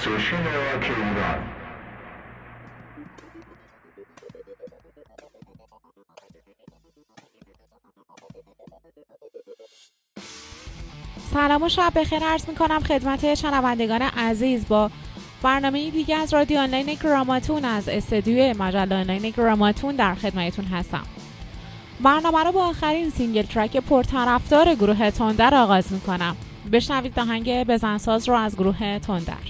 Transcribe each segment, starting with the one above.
استیشن راک ایران. سلام و شب بخیر. عرض می کنم خدمت شنوندگان عزیز با برنامه دیگه از رادیو آنلاین گراماتون از استدیوی مجله آنلاین گراماتون در خدمتتون هستم. برنامه رو با آخرین سینگل ترک پرطرفدار گروه تندر آغاز می کنم بشنوید آهنگ بزنساز رو از گروه تندر.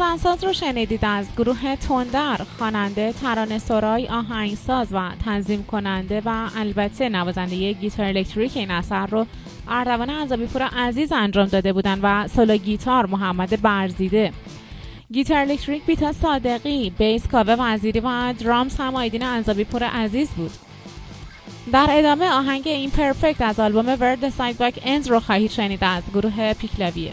آهنگ بزنساز رو شنیدید از گروه تندر. خواننده ترانه سرای آهنگساز و تنظیم کننده و البته نوازنده گیتار الکتریک این اثر رو اردوان عذابی پور عزیز انجام داده بودن و سولو گیتار محمد برزیده. گیتار الکتریک بیتا صادقی بیس کاوه وزیری و درامز هم آیدین پور عزیز بود. در ادامه آهنگ این پرفکت از آلبوم ورد ساید باک اند رو خواهید شنید از گروه پیکلاویه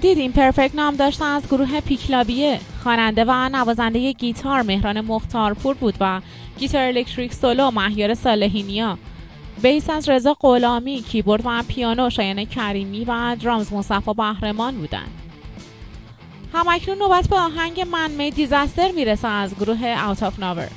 دیدیم پرفکت نام داشتن از گروه پیکلابیه. خواننده و نوازنده گیتار مهران مختارپور بود و گیتار الکتریک سولو مهیار صالحینیا. بیس از رضا قلامی کیبورد و پیانو شایان کریمی و درامز مصطفی بهرمان بودند. همکنون نوبت به آهنگ من می دیزستر می‌رسه از گروه اوت آف ناور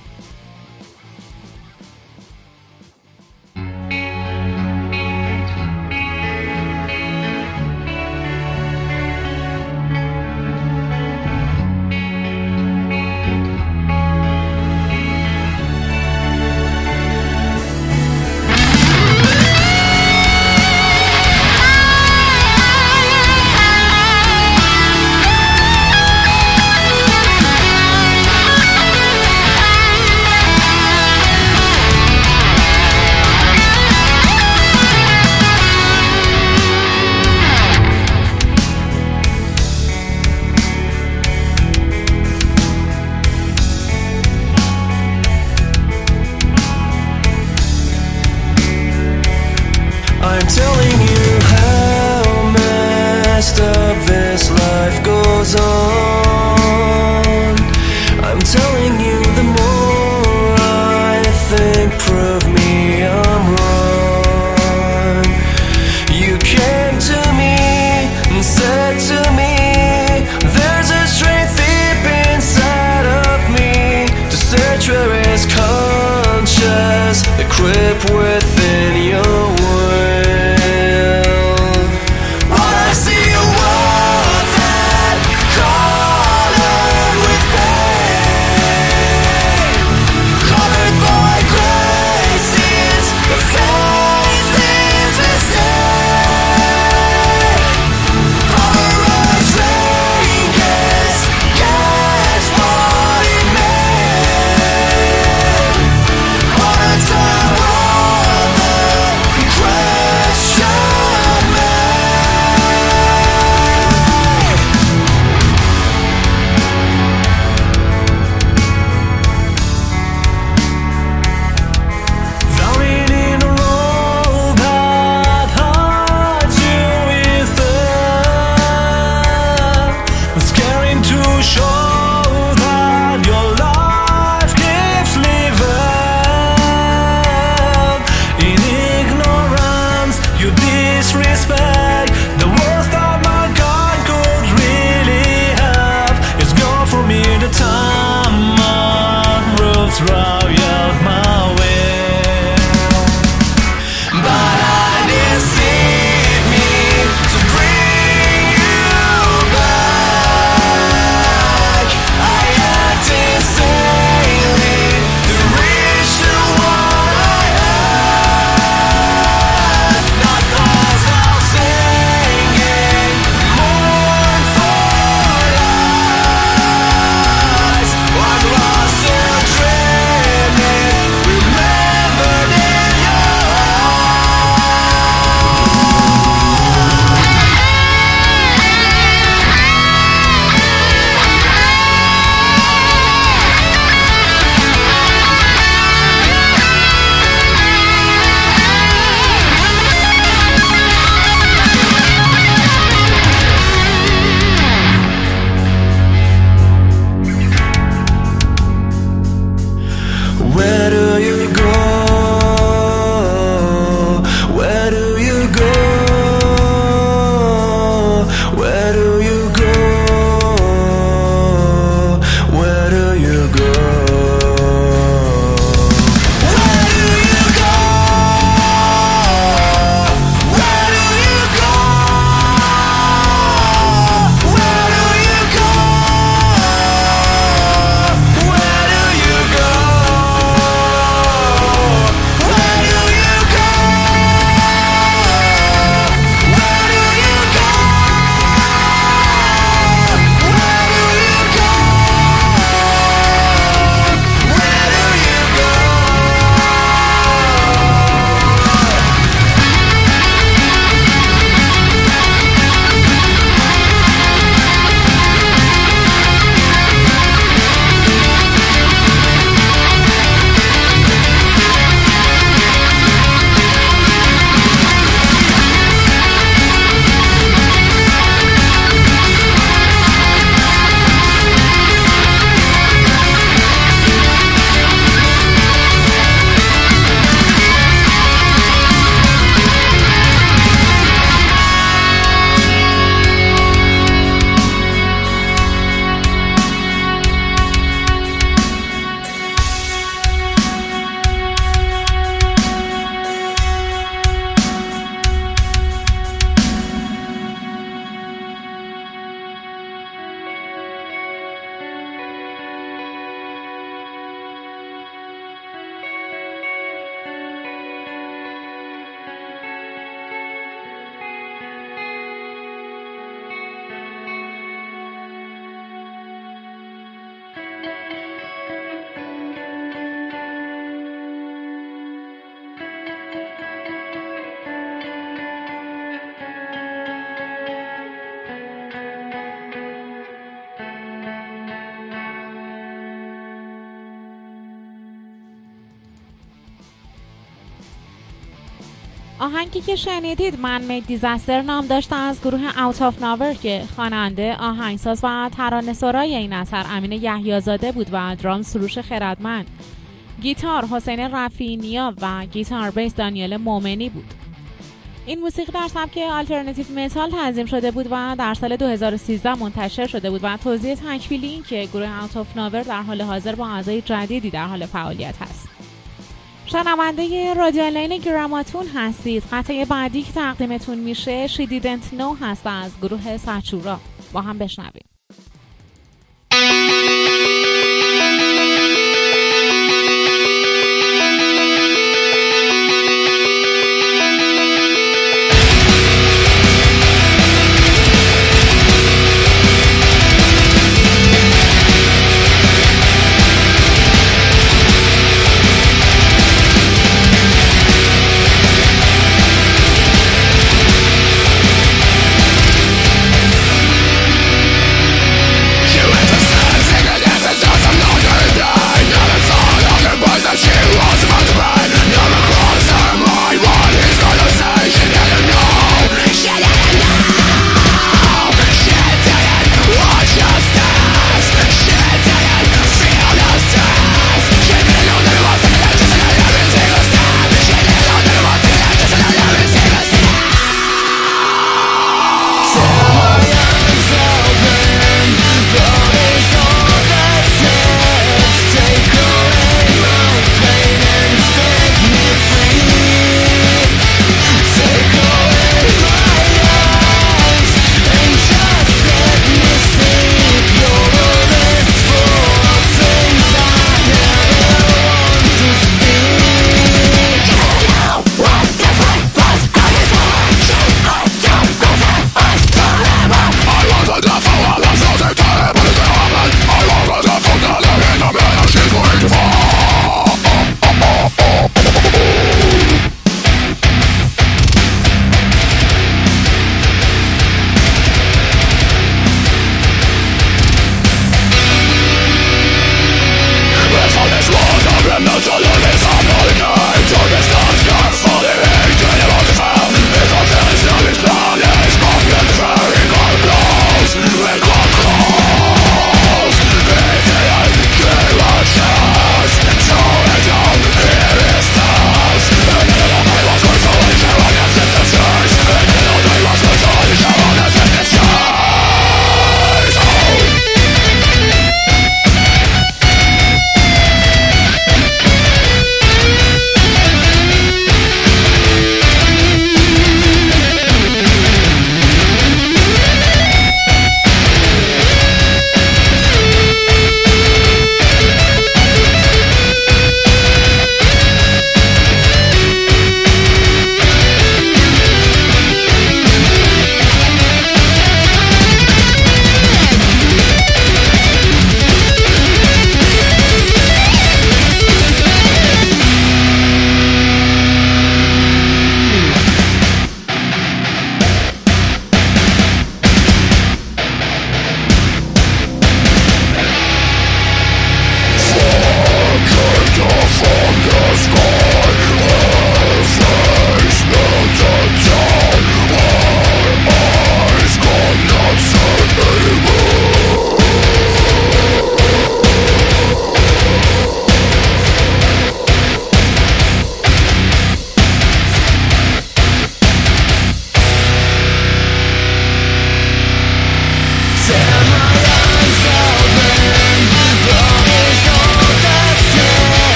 آهنگی که شنیدید من می دیزاستر نام داشته از گروه اوت آف ناور که خواننده آهنگساز و ترانه سرای این اثر امین یحیازاده بود و درام سروش خردمند. گیتار حسین رفینیا و گیتار بیس دانیل مومنی بود. این موسیقی در سبک آلترناتیو متال تنظیم شده بود و در سال 2013 منتشر شده بود و توضیح تکمیلی این که گروه اوت آف ناور در حال حاضر با اعضای جدیدی در حال فعالیت هست. شنونده رادیو آنلاین گراماتون هستید. قطعه بعدی که تقدیمتون میشه شی دیدنت نو هست از گروه سچورا با هم بشنویم.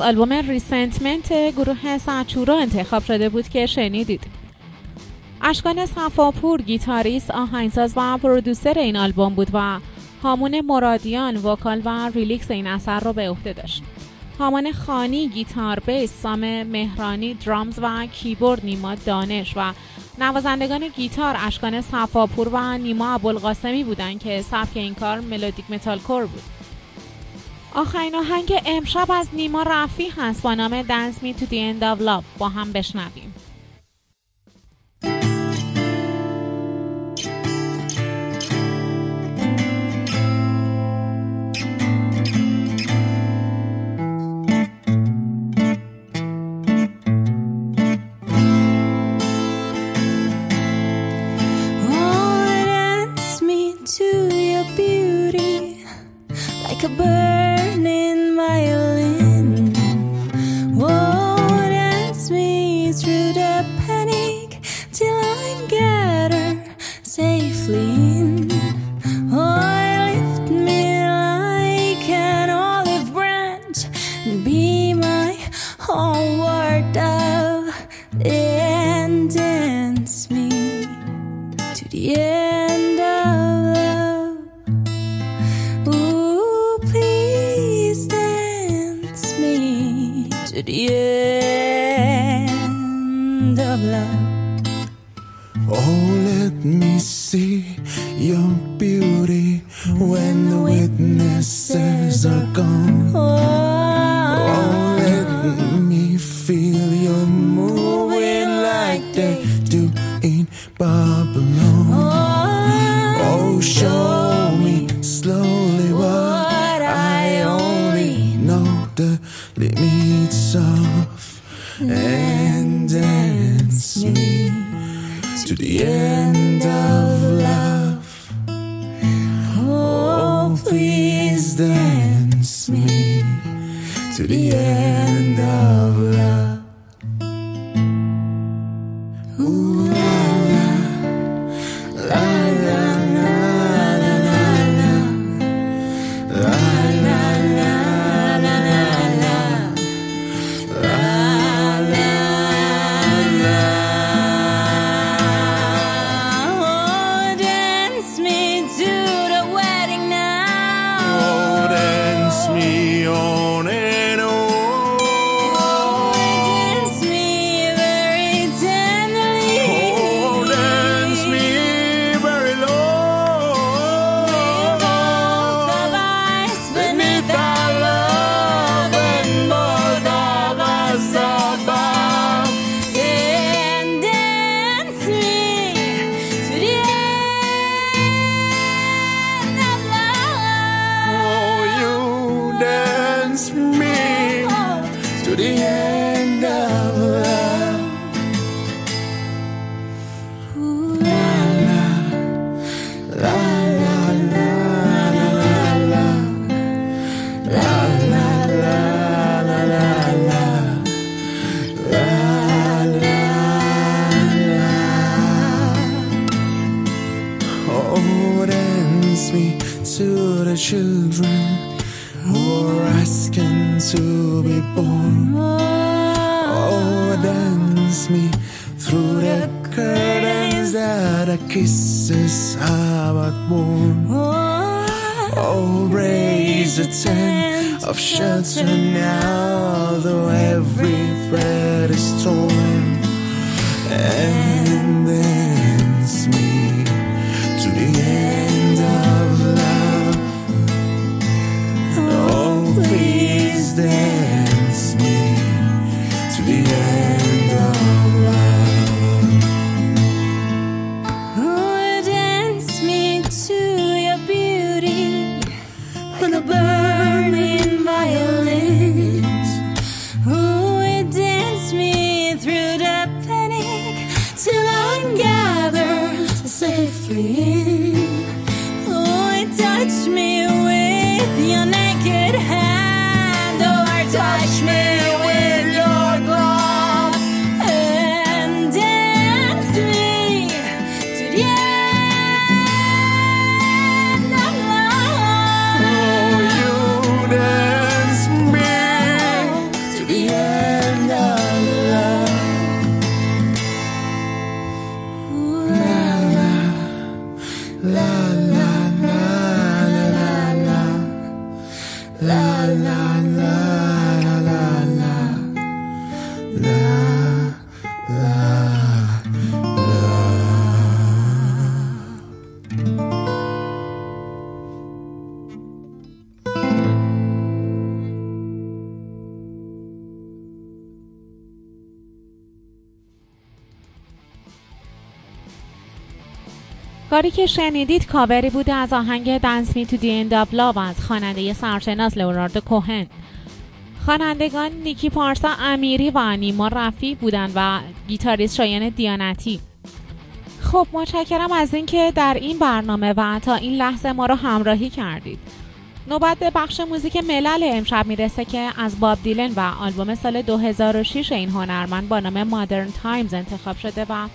از آلبوم ریسنتمنت گروه سچورا انتخاب شده بود که شنیدید. اشکان صفاپور گیتاریست آهنگساز و پرودوسر این آلبوم بود و هامون مرادیان وکال و ریلیکس این اثر رو به عهده داشت. هامان خانی گیتار بیس سام مهرانی درامز و کیبورد نیما دانش و نوازندگان گیتار اشکان صفاپور و نیما ابوالقاسمی بودند که سبک این کار ملودیک متال کور بود. آخرین آهنگ امشب از نیما رفی هست با نام Dance Me to the End of Love. با هم بشنویم. soft and dance me to the end of love. Oh, please dance me to the end. Mrs. Oh, raise a tent of shelter now, though every thread is torn. And then کاری که شنیدید کاوری بوده از آهنگ دنس می تو دی اند لاو از خواننده سرشناس لئوناردو کوهن. خوانندگان نیکی پارسا امیری و نیما رفی بودند و گیتاریست شایان دیانتی. خب متشکرم از اینکه در این برنامه و تا این لحظه ما رو همراهی کردید. نوبت به بخش موزیک ملل امشب می‌رسه که از باب دیلن و آلبوم سال 2006 این هنرمند با نام مادرن تایمز انتخاب شده و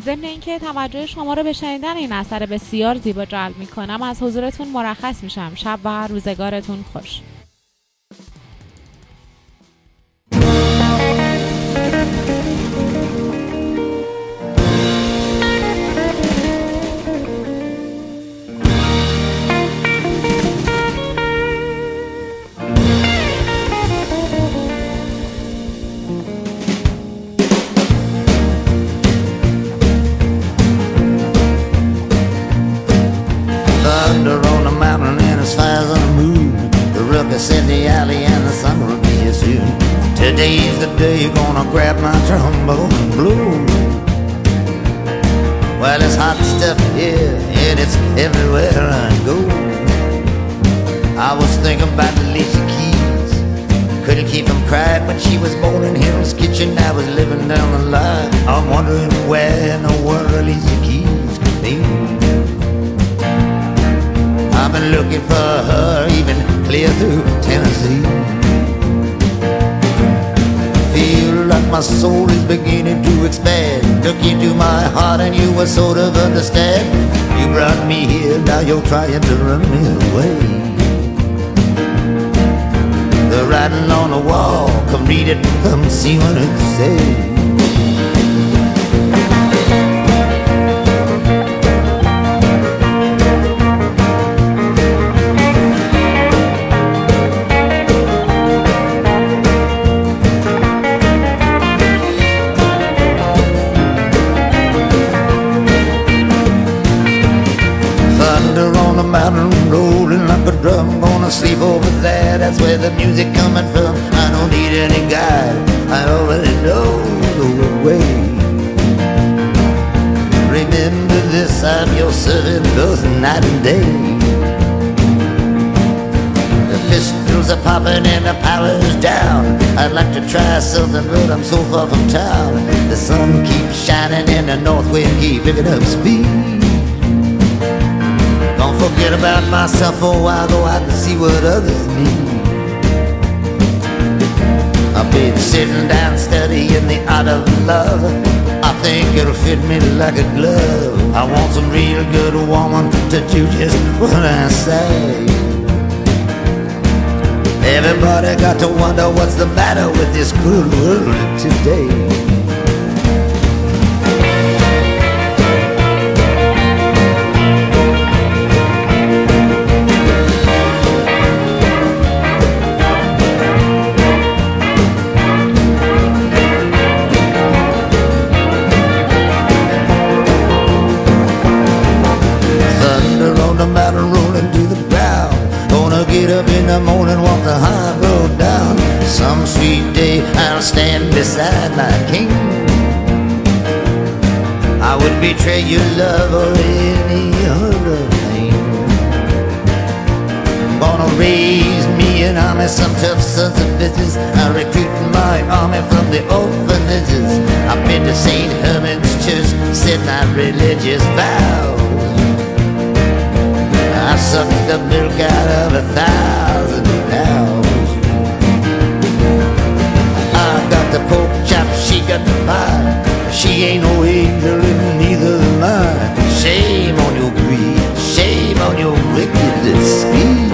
ضمن اینکه توجه شما رو به شنیدن این اثر بسیار زیبا جلب می‌کنم. از حضورتون مرخص میشم. شب و روزگارتون خوش. In the alley and the sun will be here soon. Today's the day you're gonna grab my trombone blow. Well, it's hot stuff here and it's everywhere I go. I was thinking about Alicia Keys. Couldn't keep from crying when she was born in Hell's Kitchen. I was living down the line. I'm wondering where in the world Alicia Keys could be. I've been looking for her even clear through Tennessee. Feel like my soul is beginning to expand. Took you to my heart and you were sort of understand. You brought me here, now you're trying to run me away. The writing on the wall, come read it, come see what it says. Picking up speed. Don't forget about myself oh, for a while, go out and see what others need. I've been sitting down studying the art of love. I think it'll fit me like a glove. I want some real good woman to do just what I say. Everybody got to wonder what's the matter with this cruel world today. Betray your love or any other thing. Gonna raise me an army, some tough sons of bitches. I'm recruiting my army from the orphanages. I've been to St. Herman's Church, said my religious vows. I sucked the milk out of a thousand cows. I got the pork chop, she got the pie. She ain't no angel and neither am I. Shame on your greed, shame on your wicked schemes.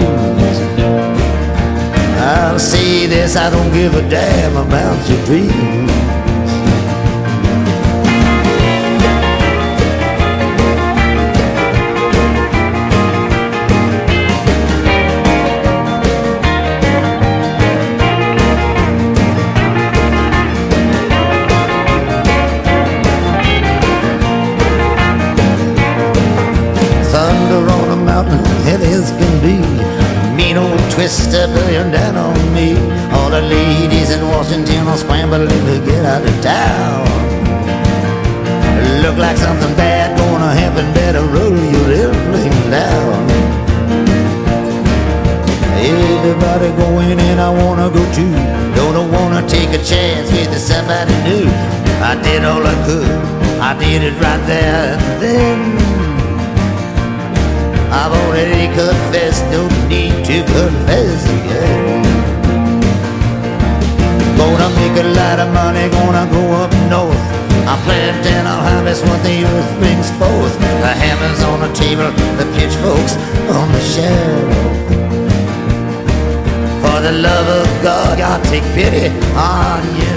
I'll say this, I don't give a damn about your dreams. did all I could. I did it right there and then. I've already confessed, no need to confess again. Gonna make a lot of money, gonna go up north. I'm planting, and I'll harvest what the earth brings forth. The hammer's on the table, the pitchforks on the shelf. For the love of God, God take pity on you.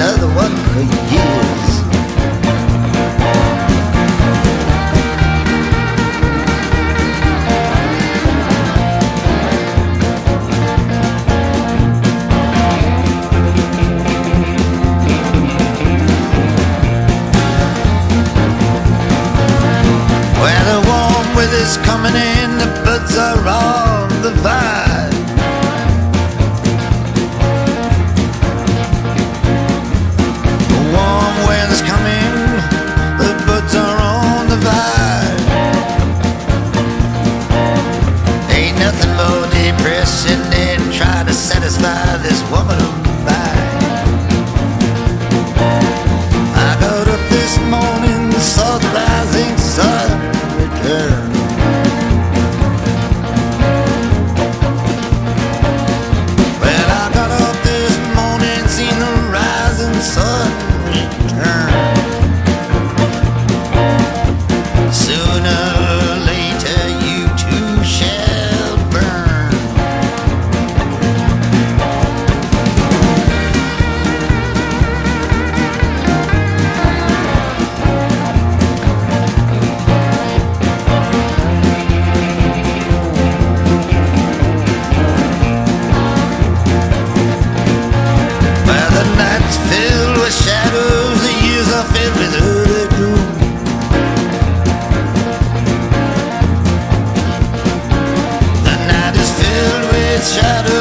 another one. shattered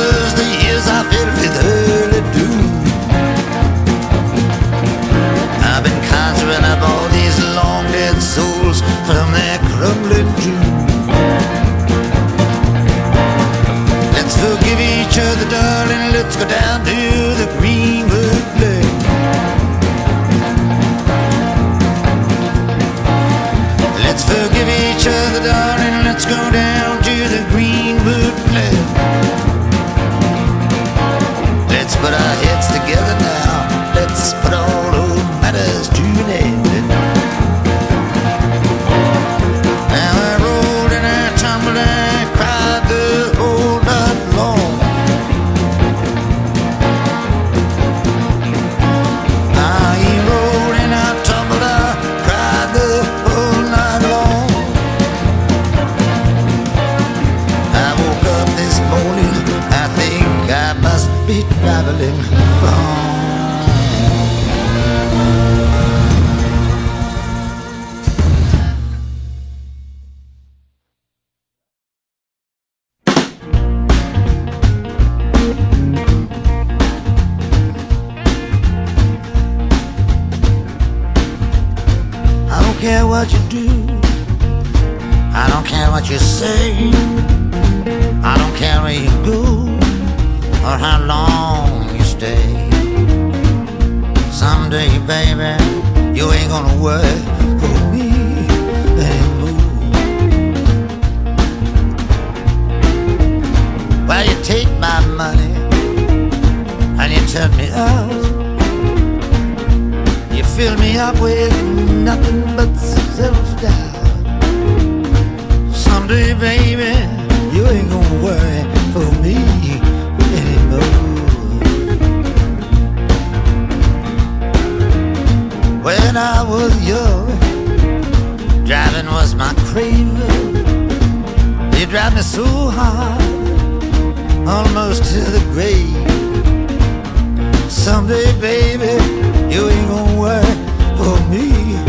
up with nothing but self-doubt. Someday, baby, you ain't gonna worry for me anymore. When I was young, driving was my craving. You drive me so hard, almost to the grave. Someday, baby, you ain't gonna worry for me.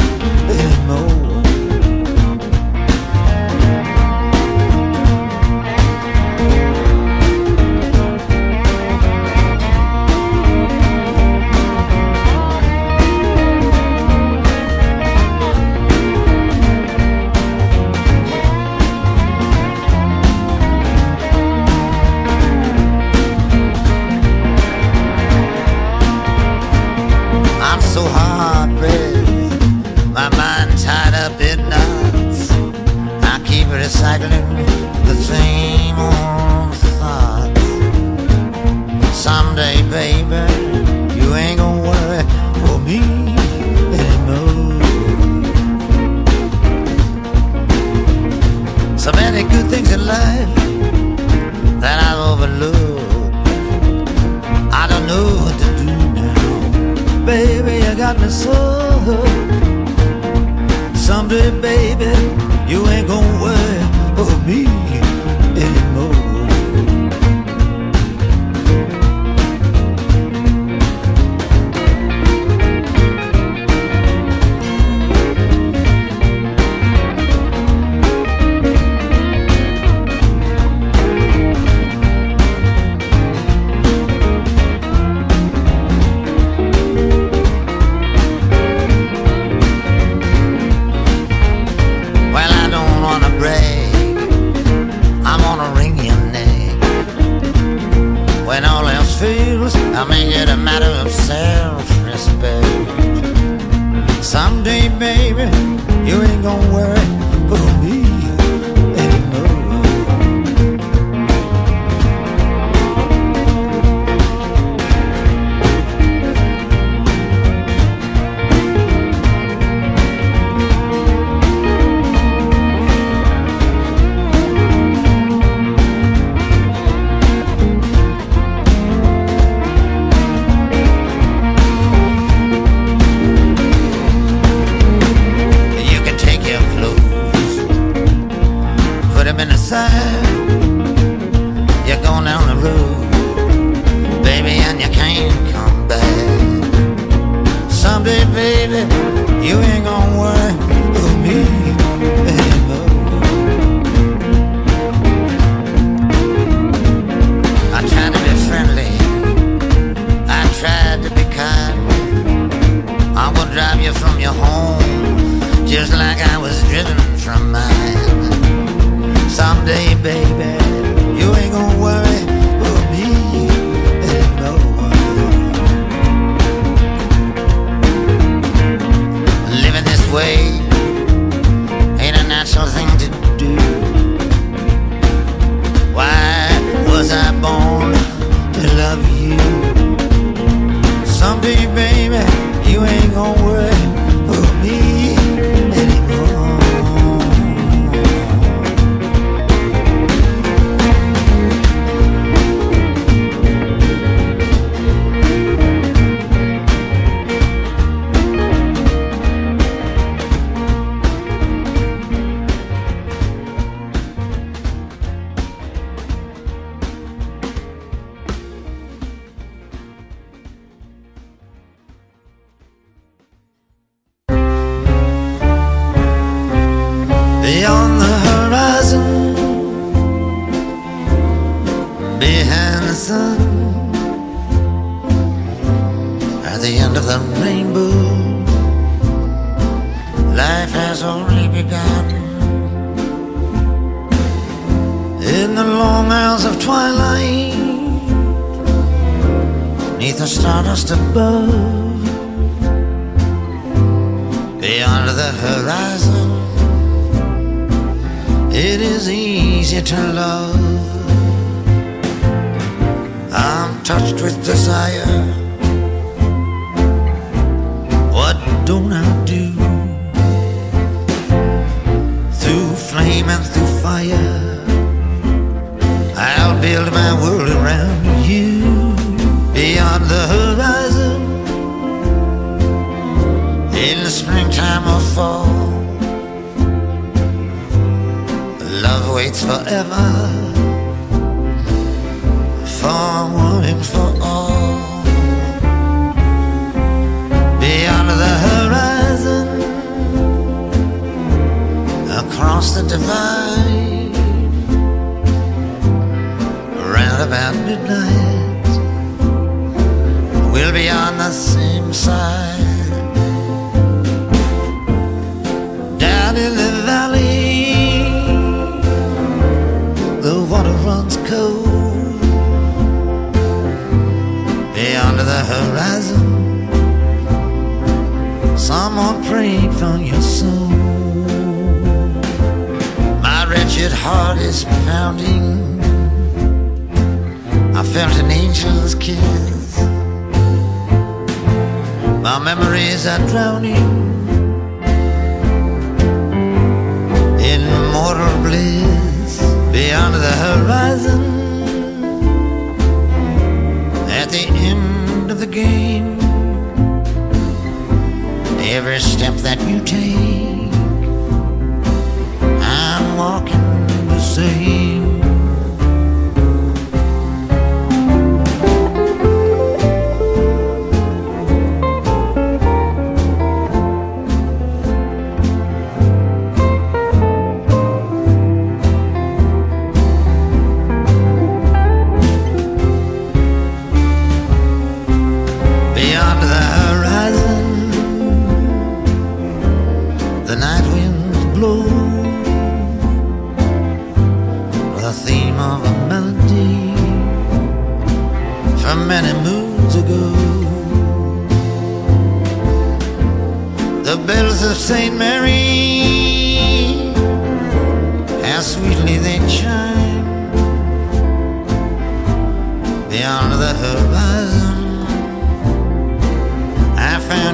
You ain't gonna worry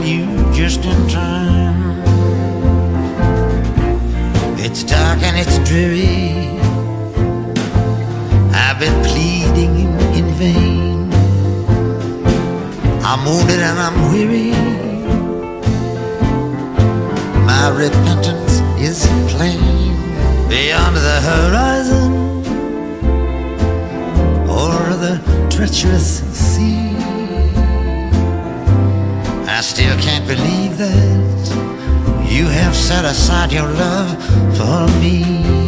you just in time. It's dark and it's dreary. I've been pleading in, in vain. I'm wounded and I'm weary. My repentance is plain beyond the horizon or the treacherous sea. Still can't believe that you have set aside your love for me.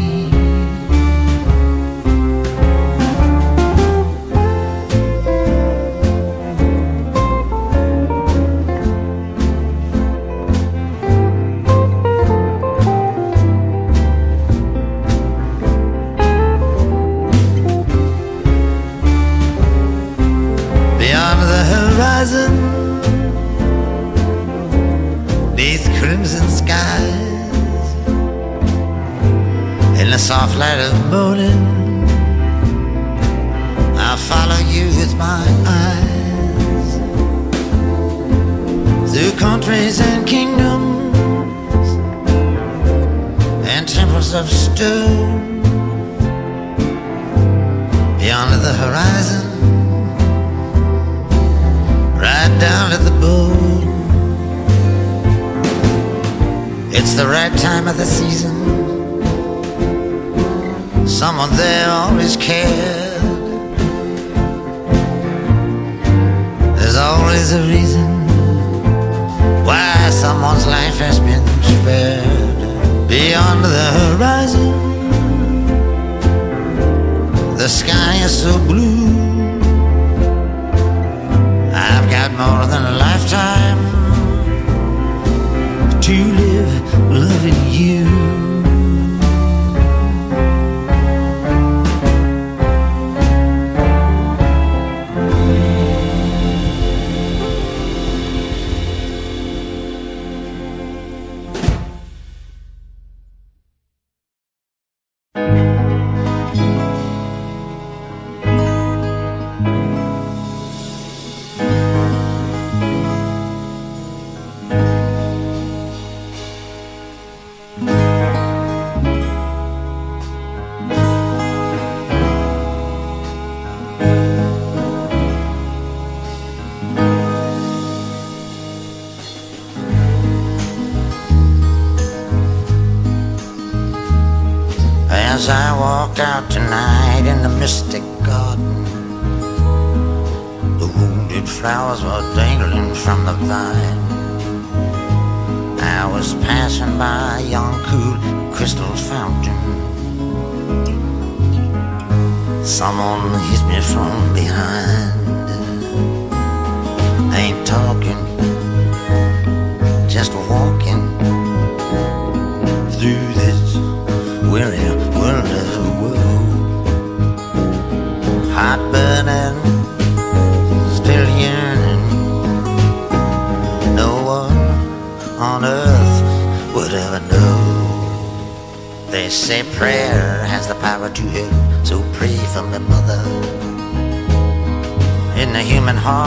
Sky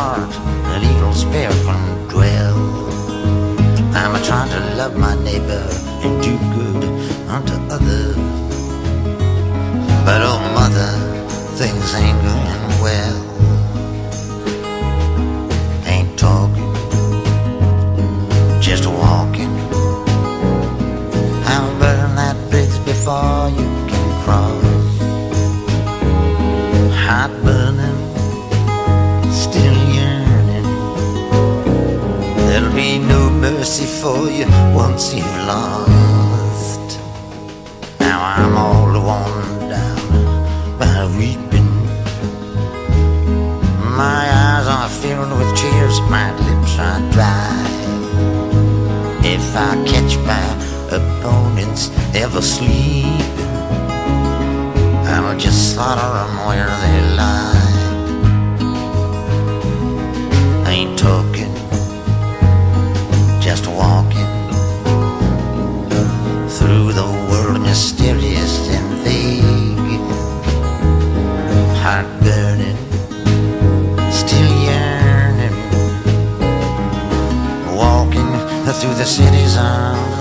heart, an evil spirit can dwell. I'm a trying to love my neighbor and do good unto others. But oh, mother, things ain't going well. Mercy for you once you've lost. Now I'm all worn down by weeping. My eyes are filled with tears, my lips are dry. If I catch my opponents ever sleeping, I'll just slaughter them where they lie. Ain't talking, mysterious and vague. Heart burning, still yearning. Walking through the cities of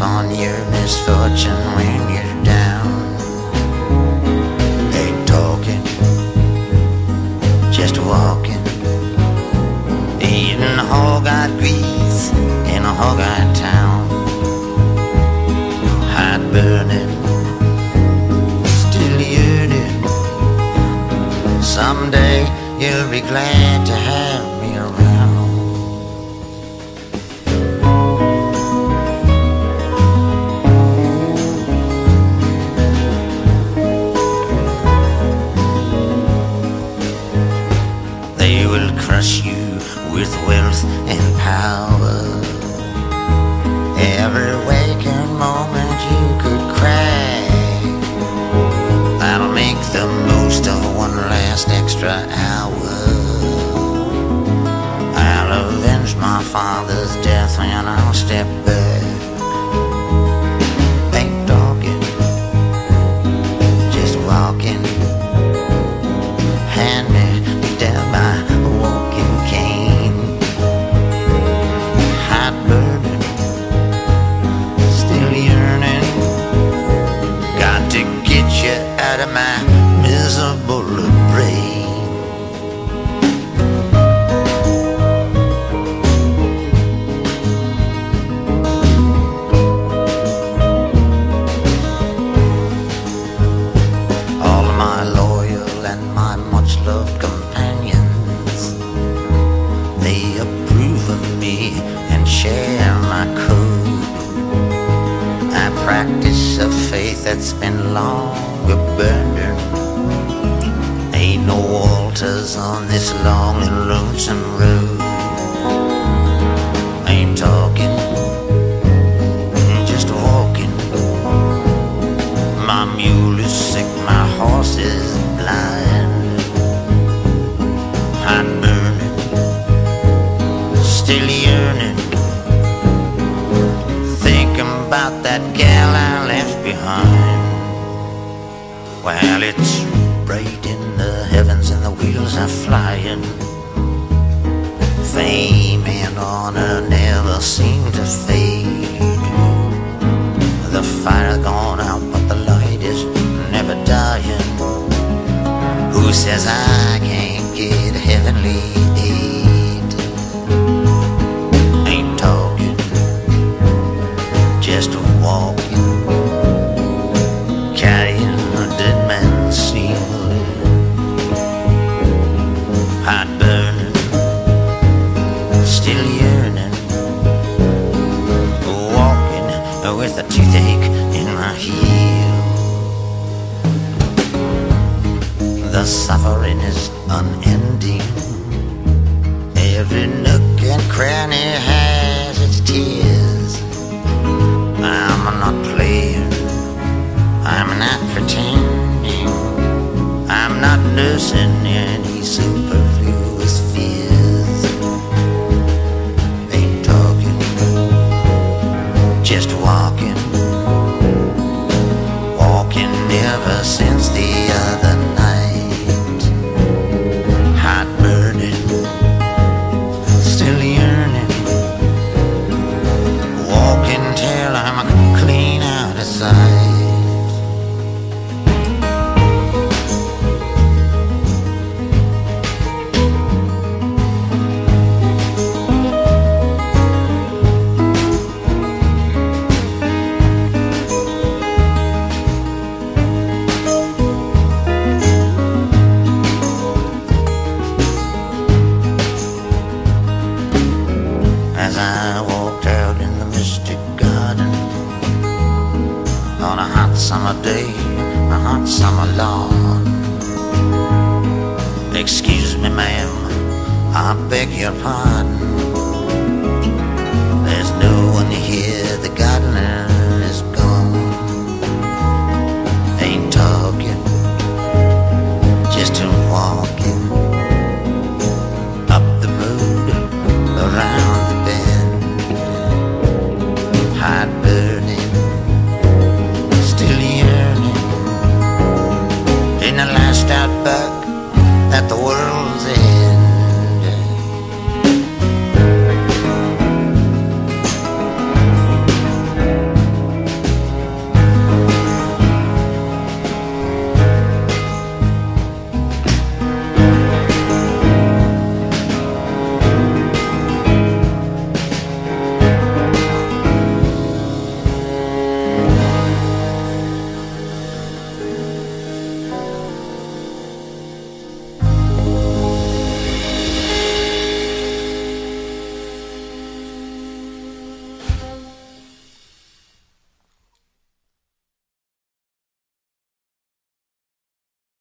on your misfortune when you're down. Ain't talking, just walking. Eating hog-eyed grease in a hog-eyed town. Heart burning, still yearning. Someday you'll be glad to have no altars on this long and lonesome road. Ain't talking, just walking. My mule is sick, my horse is blind. I'm burning, still yearning. Thinking about that gal I left behind. Well, wheels are flying. Fame and honor never seem to fade. The fire's gone out, but the light is never dying. Who says I can't get heavenly nook